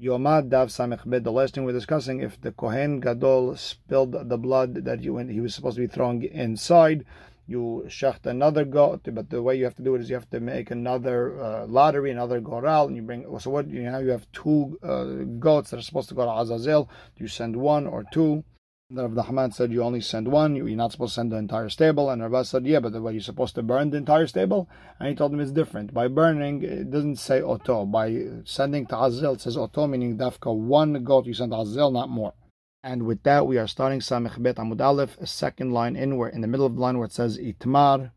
Yoma Daf Samech Bet. The last thing we're discussing, if the Kohen Gadol spilled the blood that you he was supposed to be throwing inside, you shecht another goat. But the way you have to do it is you have to make another uh, lottery, another goral, and you bring. So what you know, you have two uh, goats that are supposed to go to Azazel. You send one or two. Then Rav Nachman said you only send one, you're not supposed to send the entire stable. And Rabbah said, yeah, but what, you're supposed to burn the entire stable? And he told him it's different. By burning, it doesn't say oto. By sending to Azazel, it says oto, meaning dafka, one goat you send to not more. And with that, we are starting Samech Bet Amud Aleph, a second line in, where in the middle of the line where it says Itmar.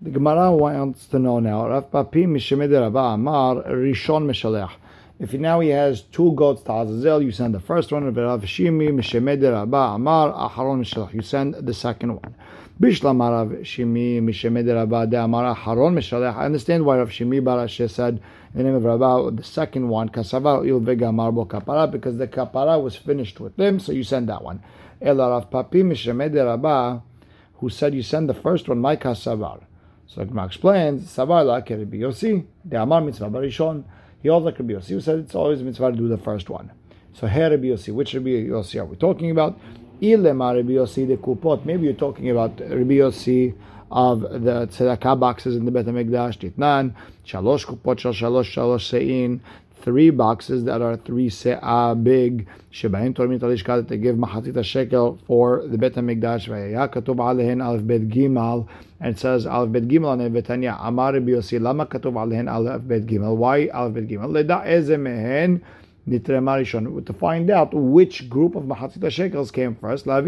The Gemara wants to know now, Rav Papi Mishemed Rabbah Amar Rishon Meshalech. If now he has two goats to Azazel, you send the first one. You send the second one. I understand why Rav Shimi bar Ashi said in the name of Rabba the second one Kasavar Il Vega Marbo Kapara because the Kapara was finished with them, so you send that one. Ela Rav Papi Mishemed Rabba who said you send the first one, my Kasavar. So Gemara explains, Savar la Kerebi Yosi, De Amar Mitzvah Barishon. He also like Rabbi Yossi, who said it's always mitzvah to do the first one. So here Rabbi Yossi, which Rabbi Yossi are we talking about? Ilema Rabbi Yossi de Kupot. Maybe you're talking about Rabbi Yossi of the tzedakah boxes in the Bet HaMikdash, Titnan, Shalosh Kupot, Shal Shalosh, Shalosh Sein, three boxes that are three se'ah big, Shebaim Tormit Alishka, that they give Mahatit shekel for the Bet HaMikdash, Vayaya Katub Alehen Alef Bet Gimal, and says Alef Bet Gimal and Betanya, Amar Rabbi Gimal, why Alef Bet Gimal? To find out which group of Mahatzit shekels came first. So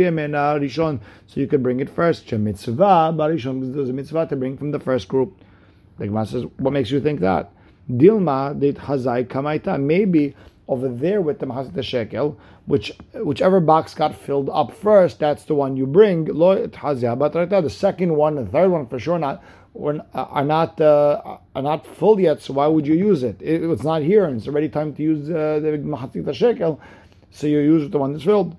you could bring it first. Mitzvah, there's a mitzvah to bring from the first group. The Gemara says, what makes you think that? Dilma did Hazai Kamaita. Maybe over there with the Mahazit Shekel, which whichever box got filled up first, that's the one you bring. Lo the second one, the third one for sure not are not uh, are not full yet. So why would you use it? it it's not here, and it's already time to use uh, the Mahazit Shekel. So you use the one that's filled.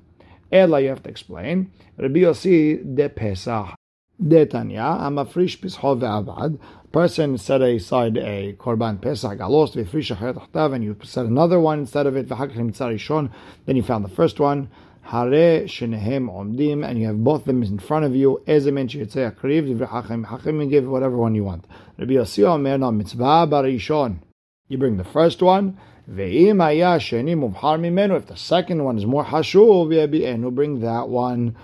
Ela, you have to explain. Rabbi Yossi de Pesach. De Tanya, Amafrish Pisho ve'avad person set aside a korban pesach, got lost, and you set another one instead of it, then you found the first one, hare shenehem omdim, and you have both of them in front of you, As I ezemen sheyitzei akriv, hachim, you give whatever one you want. Rabbi Yossi Omer, no, mitzvah barishon. You bring the first one, ve'im haya sheni mubhar mimenu, if the second one is more hashuv, yebi'enu, bring that one.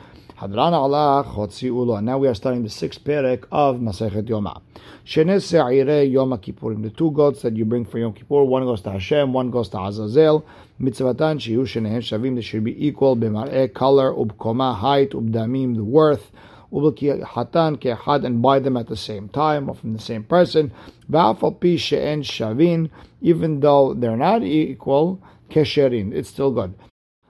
Now we are starting the sixth perek of Masechet Yoma. Shene Se'ire Yom Kippurim. The two goats that you bring for Yom Kippur, one goes to Hashem, one goes to Azazel. Mitzvatan Shiyu Shenehem Shavim. They should be equal. B'mar'eh, color, ubkoma, height, ubdamim, the worth. Hatan ke'had, and buy them at the same time or from the same person. Va'afal pi she'en shavin. Even though they're not equal, kesherin. It's still good.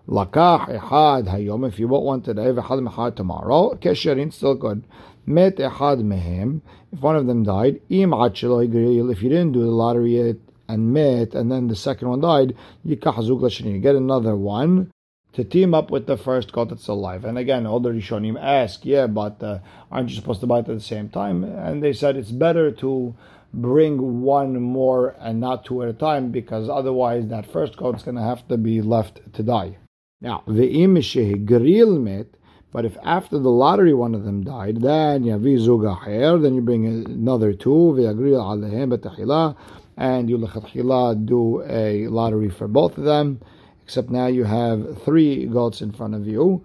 Lakach echad hayom. If you bought one today, v'echad mechad tomorrow. Kesherin still good. Met echad mehem. If one of them died, im If you didn't do the lottery yet and met, and then the second one died, yikach zug You get another one to team up with the first goat that's alive. And again, all the Rishonim ask, yeah, but uh, aren't you supposed to buy it at the same time? And they said it's better to bring one more and not two at a time because otherwise that first goat's going to have to be left to die. Now, ve'im grill met, but if after the lottery one of them died, then yavi zugaher, then you bring another two, ve'agril alehem betachila, and you lechatchila do a lottery for both of them, except now you have three goats in front of you.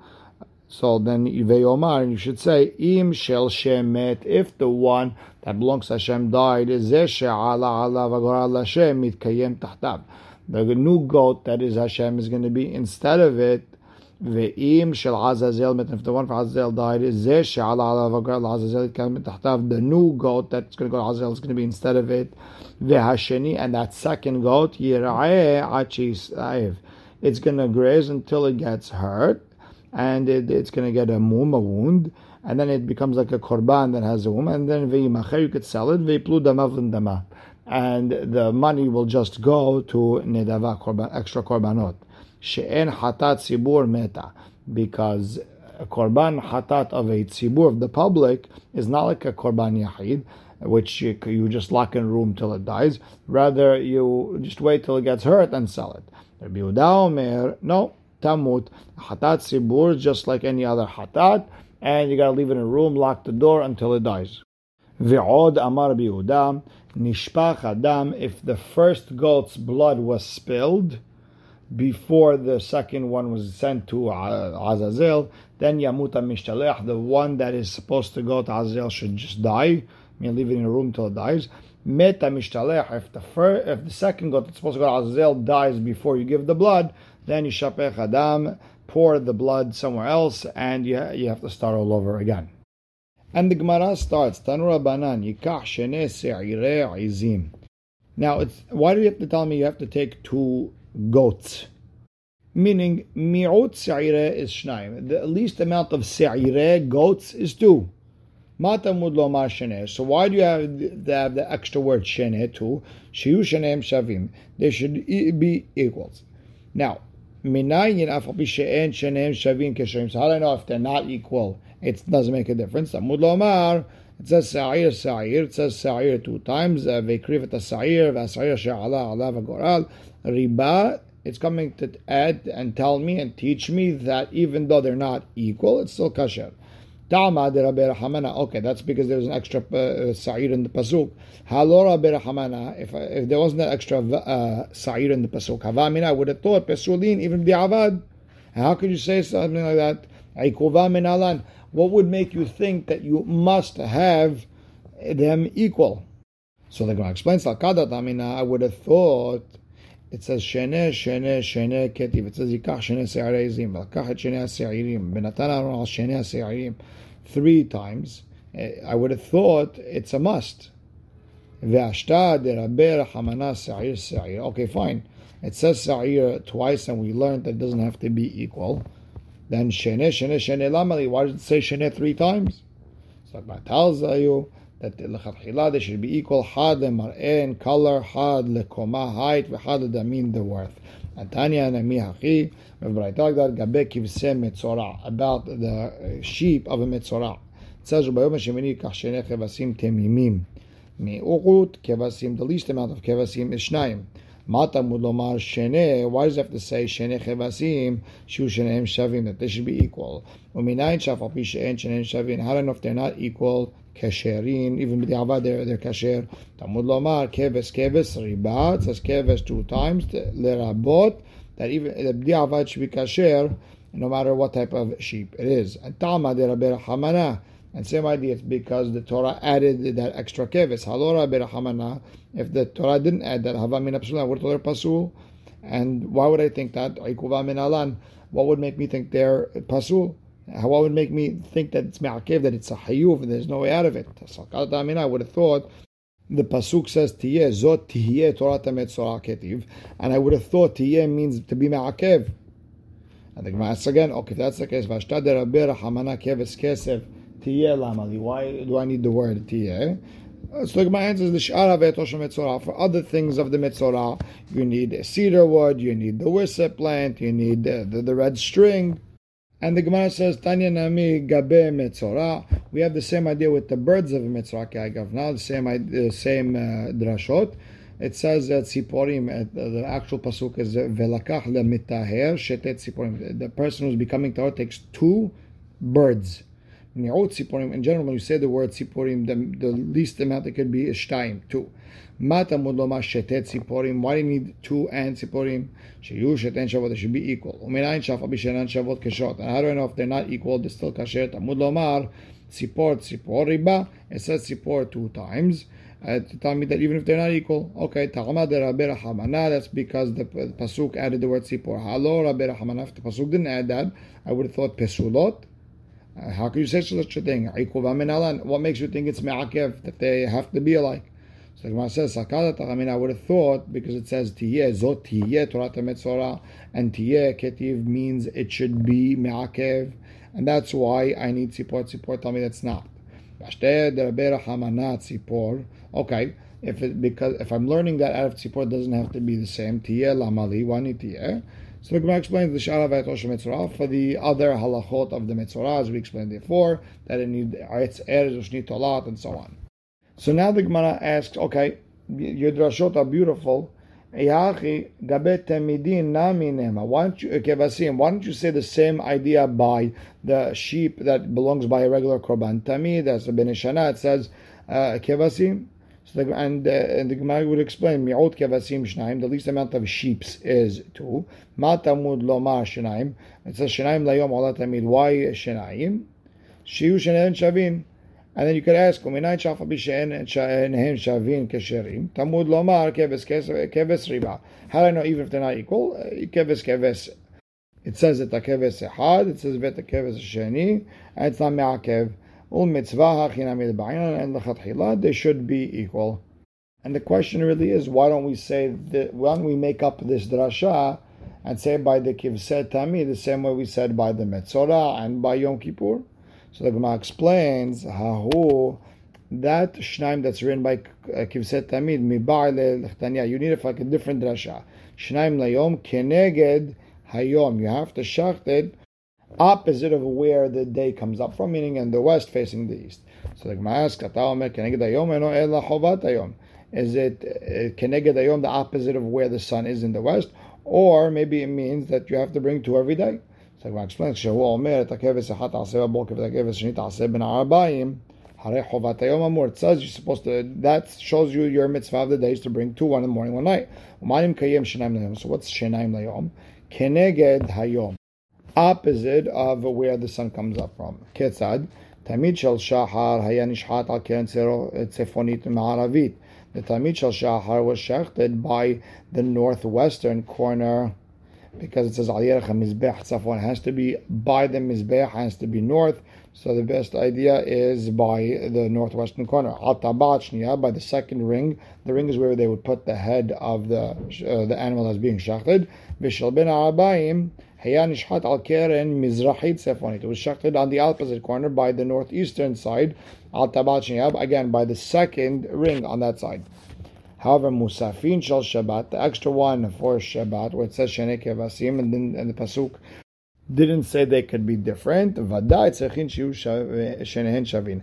So then ve'omar, and you should say, im shel shemet, if the one that belongs to Hashem died, zeh she'ala ala v'agor Hashem mitkayem tahtav the new goat that is Hashem is going to be instead of it. Ve'im shel Azazel, if the one for Azazel died, Azazel tahtav. The new goat that's going to go to Azazel is going to be instead of it. Ve'hasheni, and that second goat, yira'eh achis It's going to graze until it gets hurt, and it, it's going to get a mum, a wound, and then it becomes like a korban that has a wound, and then ve'imacher, you could sell it, ve'iplu damav dama and the money will just go to nedava korban, extra korbanot. She'en hatat sibur meta, because a korban hatat of a tzibur of the public is not like a korban yahid. which you, just lock in a room till it dies. Rather, you just wait till it gets hurt and sell it. Rabbi Omer, no, tamut. Hatat sibur just like any other hatat, and you gotta leave it in a room, lock the door until it dies. Ve'od amar Yehuda, nishpach adam, if the first goat's blood was spilled, before the second one was sent to Azazel, then Yamuta Mishtalech, the one that is supposed to go to Azazel should just die. I mean, leave it in a room till it dies. Meta Mishtalech, if the first, if the second goat that's supposed to go to Azazel dies before you give the blood, then you shapech Adam, pour the blood somewhere else, and you, you have to start all over again. And the Gemara starts, Tanura Banan, Yikach Shene Se'ire Izim. Now, it's, why do you have to tell me you have to take two goats. Meaning, mi'ut se'ire is shnaim. The least amount of se'ire, goats, is two. Matamud lomar sheneh. So why do you have the, have the extra word sheneh too? Shiyu shenehem shavim. They should be equals. Now, minayin afapi she'en shenehem shavim keshavim. So how do I know if they're not equal? It doesn't make a difference. Tamud lomar. It says sa'ir, sa'ir. It says sa'ir two times. Uh, Vekriv et sa'ir, v'sa'ir she'ala, ala v'goral riba, it's coming to add and tell me and teach me that even though they're not equal, it's still kasher. Daama de Rabbana okay, that's because there's an extra uh, sa'ir in the pasuk. Halora berahamana. If if there wasn't an extra uh, sa'ir in the pasuk, havamina, I would have thought pesulin even the avad. How could you say something like that? Alan. What would make you think that you must have them equal? So the Gemara explains, I would have thought it says shene, shene, shene ketiv. It says yikach shene. Lakach et shene se'irim. Benatan al shene se'irim. Three times. Eh, I would have thought it's a must. Ve'ashta deraber hamana se'ir se'ir. Okay, fine. It says se'ir twice and we learned that it doesn't have to be equal. Then shene, shene, shene lamali. Why does it say shene three times? So like tells you that lechatchila they should be equal had lemar'en color had lekoma height v'had ledamin the worth. Antanya nami hachi v'braitagdar gabe kivse metzora about the uh, sheep of a metzora. It says Bayom Hashemini kach shenei kevasim temimim. Mi'uchut kevasim the least amount of kevasim is shnayim. Mata mudlomar shene. Why does it have to say shene chevasim? Shu sheneim shavim that they should be equal. Uminayin shafal pi she'en sheneim shavim. How do I know if they're not equal? kasherin, even b'di'avad they're, they're kasher. Tamud lomar, keves, keves, riba, it says keves two times, lerabot, that even the b'di'avad should be kasher, no matter what type of sheep it is. And tama de rabbi hamana, and same idea, it's because the Torah added that extra keves. Halora berachamana. If the Torah didn't add that, hava min I pasul. And why would I think that? min alan. What would make me think they're pasul? How would make me think that it's me'akev, that it's a hayuv, and there's no way out of it? I would have thought the pasuk says tiyeh zot tiyeh Torah metzora ketiv, and I would have thought tiyeh means to be me'akev. And the Gemara asks again, okay, if that's the case, v'ashtad rabbi hamana keves kesef tiyeh lamali. Why do I need the word tiyeh? So my Gemara is the shara ve'etosh metzora. For other things of the metzora, you need cedar wood, you need the wissa plant, you need the, the, the red string. And the Gemara says, Tanya Nami Gabe Metzora. We have the same idea with the birds of the Metzora Now the same idea, same uh, drashot. It says that Siporim, uh, the actual pasuk is Velakach leMitaher Shetet Siporim. The person who's becoming Torah takes two birds. In general, when you say the word Siporim, the, the least amount it could be is Shtaim, two. Mata mudloma shetet siporim. Why do you need two and siporim? Sheyu sheten shavot. They should be equal. Uminayin shafa bishenan shavot keshot. And how do I know if they're not equal? They're still kasher. Tamud lomar sipor riba. It says sipor two times. Uh, to tell me that even if they're not equal, okay, Ta'ama de Rabbi Rahamana, that's because the, the Pasuk added the word Sipor. Halo Rabbi Rahamana, if the Pasuk didn't add that, I would have thought Pesulot. How can you say such a thing? What makes you think it's Me'akev, that they have to be alike? So the Gemara says, I mean, I would have thought because it says Tiyeh, Zot Tiyeh, Torah Metzora, and Tiyeh, Ketiv means it should be Me'akev, and that's why I need Tzipor. Tzipor tell me that's not. Okay, if it, because if I'm learning that out of Tzipor, it doesn't have to be the same. Tiyeh, Lamali, Wani Tiyeh. So the Gemara explains the Shara Vayatosh Mitzvah for the other halachot of the Mitzvah, as we explained before, that it need Erez, Ushni Tolat, and so on. So now the Gemara asks, okay, your drashot are beautiful. Why don't you kevasim? Why don't you say the same idea by the sheep that belongs by a regular korban tamid? That's a benishana. It says uh, kevasim. So the, and, uh, and the Gemara would explain mi'ot kevasim shnaim. The least amount of sheeps is two. Ma tamud lomar shnaim. It says shnaim layom ola tamid. Why shnaim? Shiu shnaim shavin. And then you could ask, ומניין שאף על פי שאין שווים כשרים, תמוד לומר כבש ריבה. How do I know even if they're not equal? כבש כבש. It says את הכבש אחד, it says ואת הכבש השני, and it's not מעכב. ul mitzvah and they should be equal. And the question really is, why don't we say that, why don't we make up this drasha and say by the kivset tami the same way we said by the metzora and by Yom Kippur? So the Gemara explains, hahu, that shnaim that's written by kivset tamid mibar You need a like a different drasha. Shnaim layom keneged hayom. You have to shacht it opposite of where the day comes up from, meaning in the west facing the east. So the Gemara asks, keneged hayom eno ela chovat hayom. Is it uh, keneged hayom the opposite of where the sun is in the west, or maybe it means that you have to bring two every day? So Gemara explains, כשהוא אומר את הכבש אחד תעשה בבוקר ואת הכבש השני תעשה בין הערביים, הרי חובת היום אמור. It says you're supposed to, that shows you your mitzvah of the day is to bring two, one in the morning, one night. ומה אם קיים שיניים ליום? So what's שיניים ליום? כנגד היום. opposite of where the sun comes up from. Ketzad, Tamid shel shahar haya nishhat al keren tzefonit Maharavit. The Tamid shel shahar was shechted by the northwestern corner because it says al yerech mizbech has to be by the mizbech has to be north. So the best idea is by the northwestern corner. Tabat by the second ring. The ring is where they would put the head of the uh, the animal that's being shachted. Vishal ben Arabayim Hayanishhat al Mizrahit Sefonit. It was shachted on the opposite corner by the northeastern side. Tabat again by the second ring on that side. However, Musafin shall Shabbat, the extra one for Shabbat, where it says Shene Kevasim, and then and the Pasuk didn't say they could be different. Eh, shavin.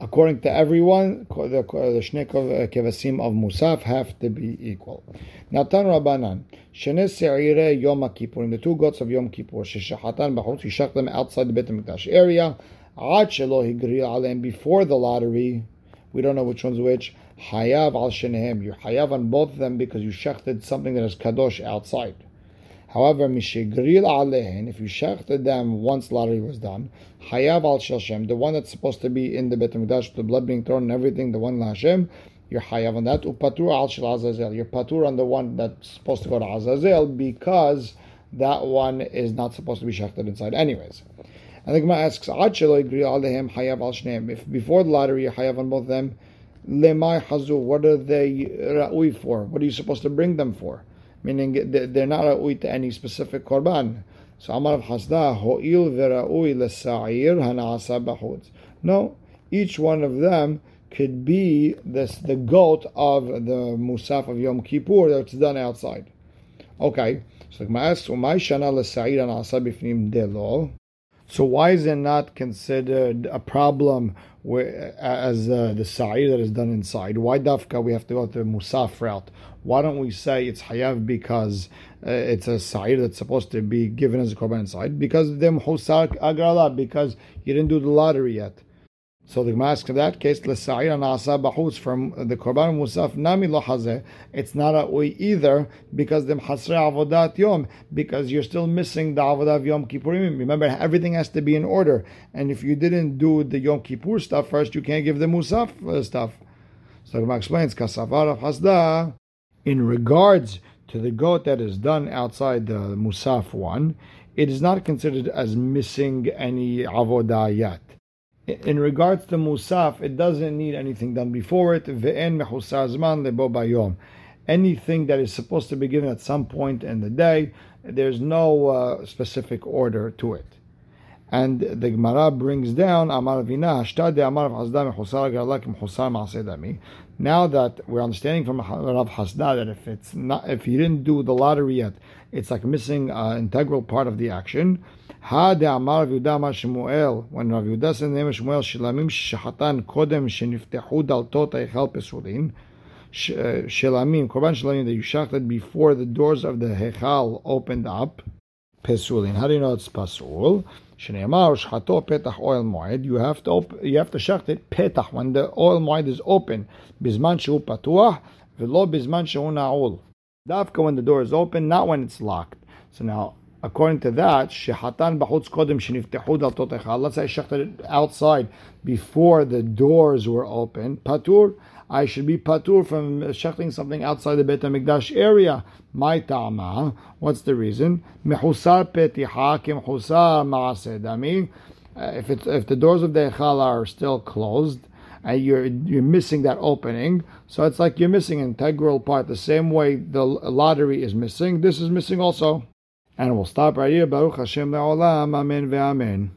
According to everyone, the, the Shne eh, Kevasim of Musaf have to be equal. Natan Rabbanan, Shene Se'ire Yom Kippur, the two goats of Yom Kippur, Sheshachatan Bachut, he shach them outside the Beit HaMikdash area, Ad Shelo Higri Alem, before the lottery, we don't know which one's which, Hayav al shenehem. You're hayav on both of them because you shechted something that is kadosh outside. However, mishigril alehen, if you shechted them once lottery was done, hayav al shelshem, the one that's supposed to be in the Bet Hamikdash, the blood being thrown and everything, the one Hashem, you're hayav on that. Upatur al shel azazel, you're patur on the one that's supposed to go to azazel because that one is not supposed to be shechted inside, anyways. And the Gemara asks, hayav al. If before the lottery you're hayav on both of them, lemai hazu, what are they ra'ui for? What are you supposed to bring them for? Meaning they're not ra'ui to any specific korban. So Amar Hasda, ho'il vera'ui lesa'ir hana'asa b'chutz. No, each one of them could be this, the goat of the Musaf of Yom Kippur that's done outside. Okay, so my shana lesa'ir hana'asa b'fnim delo. So why is it not considered a problem as uh, the sa'ir that is done inside? Why dafka we have to go to the musaf route? Why don't we say it's hayav because uh, it's a sa'ir that's supposed to be given as a korban inside? Because them husar agrala because you didn't do the lottery yet. So the Gemara asks in that case, l'sa'ir nasa bahutz from the korban musaf nami lo. It's not a oi either because the hasre avodat yom because you're still missing the avodah of Yom Kippurim. Remember, everything has to be in order, and if you didn't do the Yom Kippur stuff first, you can't give the musaf uh, stuff. So the Gemara explains kasavar of hasda in regards to the goat that is done outside the musaf one, it is not considered as missing any avodah yet in regards to Musaf, it doesn't need anything done before it. Anything that is supposed to be given at some point in the day, there's no uh, specific order to it. And the Gemara brings down Amar Vina Hashtad Amar Hasda Mechusar Garlak Mechusar Maasedami. Now that we're understanding from Rav Hasda that if it's not, if you didn't do the lottery yet, it's like missing an integral part of the action. Ha Amar Yehuda Amar Shemuel. When Rav Yehuda said the name of Shemuel, Shilamim Shahatan Kodem Sheniftehu Daltot Eichel Pesulin. Shelamim, uh, Korban Shelamim that you before the doors of the Hechal opened up. Pesulin. How do you know it's Pasul? Shneimar shchato petach oil moed. You have to open, you have to shacht it petach when the oil moed is open. Bizman shehu patuach velo bizman shehu naul. Dafka when the door is open, not when it's locked. So now, according to that, shehatan b'chutz kodem sheniftehu daltot echal. Let's say I shachted it outside before the doors were open. Patur. I should be patur from shechting something outside the Beit HaMikdash area. My ta'ama. What's the reason? Mehusar petiha kim husar ma'aseh uh, If it's if the doors of the Echal are still closed, and you're you're missing that opening, so it's like you're missing an integral part. The same way the lottery is missing, this is missing also. And we'll stop right here. Baruch Hashem le'olam. Amen ve'amen.